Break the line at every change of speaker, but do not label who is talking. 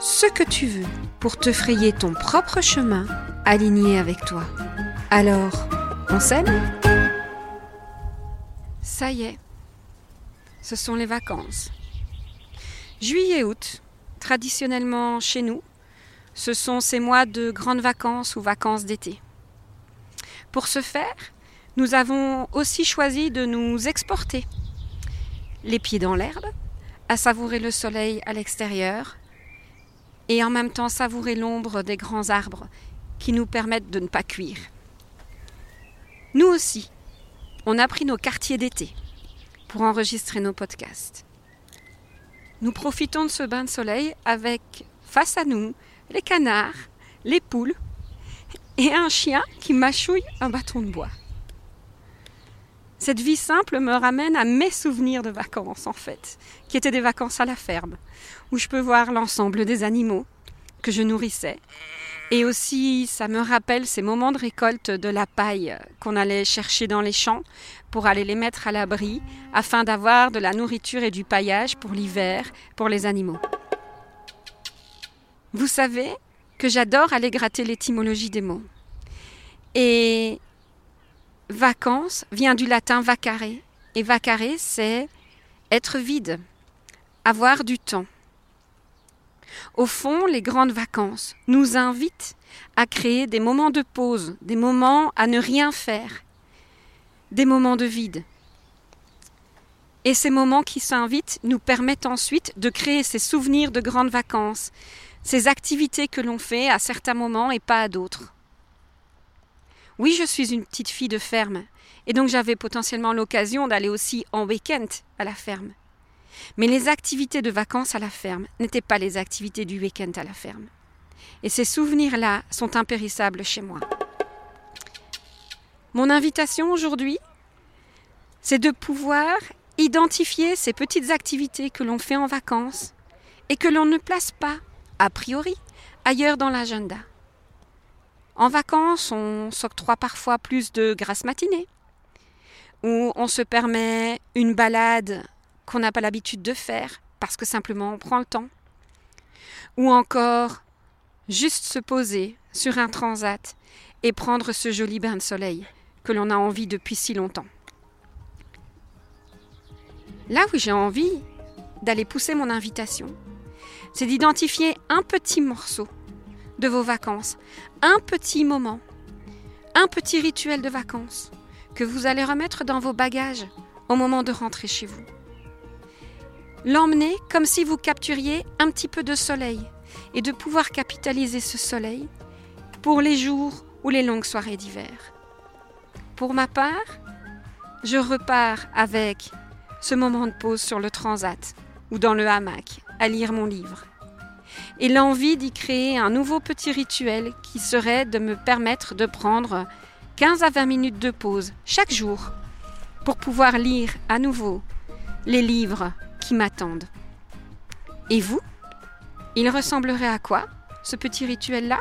ce que tu veux pour te frayer ton propre chemin aligné avec toi. Alors, on s'aime? Ça y est, ce sont les vacances. Juillet-août, traditionnellement chez nous, ce sont ces mois de grandes vacances ou vacances d'été. Pour ce faire, nous avons aussi choisi de nous exporter, les pieds dans l'herbe, à savourer le soleil à l'extérieur et en même temps savourer l'ombre des grands arbres qui nous permettent de ne pas cuire. Nous aussi, on a pris nos quartiers d'été pour enregistrer nos podcasts. Nous profitons de ce bain de soleil avec face à nous les canards, les poules et un chien qui mâchouille un bâton de bois. Cette vie simple me ramène à mes souvenirs de vacances, en fait, qui étaient des vacances à la ferme, où je peux voir l'ensemble des animaux que je nourrissais. Et aussi, ça me rappelle ces moments de récolte de la paille qu'on allait chercher dans les champs pour aller les mettre à l'abri, afin d'avoir de la nourriture et du paillage pour l'hiver, pour les animaux. Vous savez que j'adore aller gratter l'étymologie des mots. Et vacances vient du latin vacare. Et vacare, c'est être vide, avoir du temps. Au fond, les grandes vacances nous invitent à créer des moments de pause, des moments à ne rien faire, des moments de vide. Et ces moments qui s'invitent nous permettent ensuite de créer ces souvenirs de grandes vacances, ces activités que l'on fait à certains moments et pas à d'autres. Oui, je suis une petite fille de ferme, et donc j'avais potentiellement l'occasion d'aller aussi en week-end à la ferme. Mais les activités de vacances à la ferme n'étaient pas les activités du week-end à la ferme. Et ces souvenirs-là sont impérissables chez moi. Mon invitation aujourd'hui, c'est de pouvoir identifier ces petites activités que l'on fait en vacances et que l'on ne place pas, a priori, ailleurs dans l'agenda. En vacances, on s'octroie parfois plus de grâce matinée, ou on se permet une balade qu'on n'a pas l'habitude de faire parce que simplement on prend le temps, ou encore juste se poser sur un transat et prendre ce joli bain de soleil que l'on a envie depuis si longtemps. Là où j'ai envie d'aller pousser mon invitation, c'est d'identifier un petit morceau de vos vacances, un petit moment, un petit rituel de vacances que vous allez remettre dans vos bagages au moment de rentrer chez vous. L'emmener comme si vous capturiez un petit peu de soleil et de pouvoir capitaliser ce soleil pour les jours ou les longues soirées d'hiver. Pour ma part, je repars avec ce moment de pause sur le transat ou dans le hamac à lire mon livre et l'envie d'y créer un nouveau petit rituel qui serait de me permettre de prendre 15 à 20 minutes de pause chaque jour pour pouvoir lire à nouveau les livres qui m'attendent. Et vous? Il ressemblerait à quoi, ce petit rituel-là?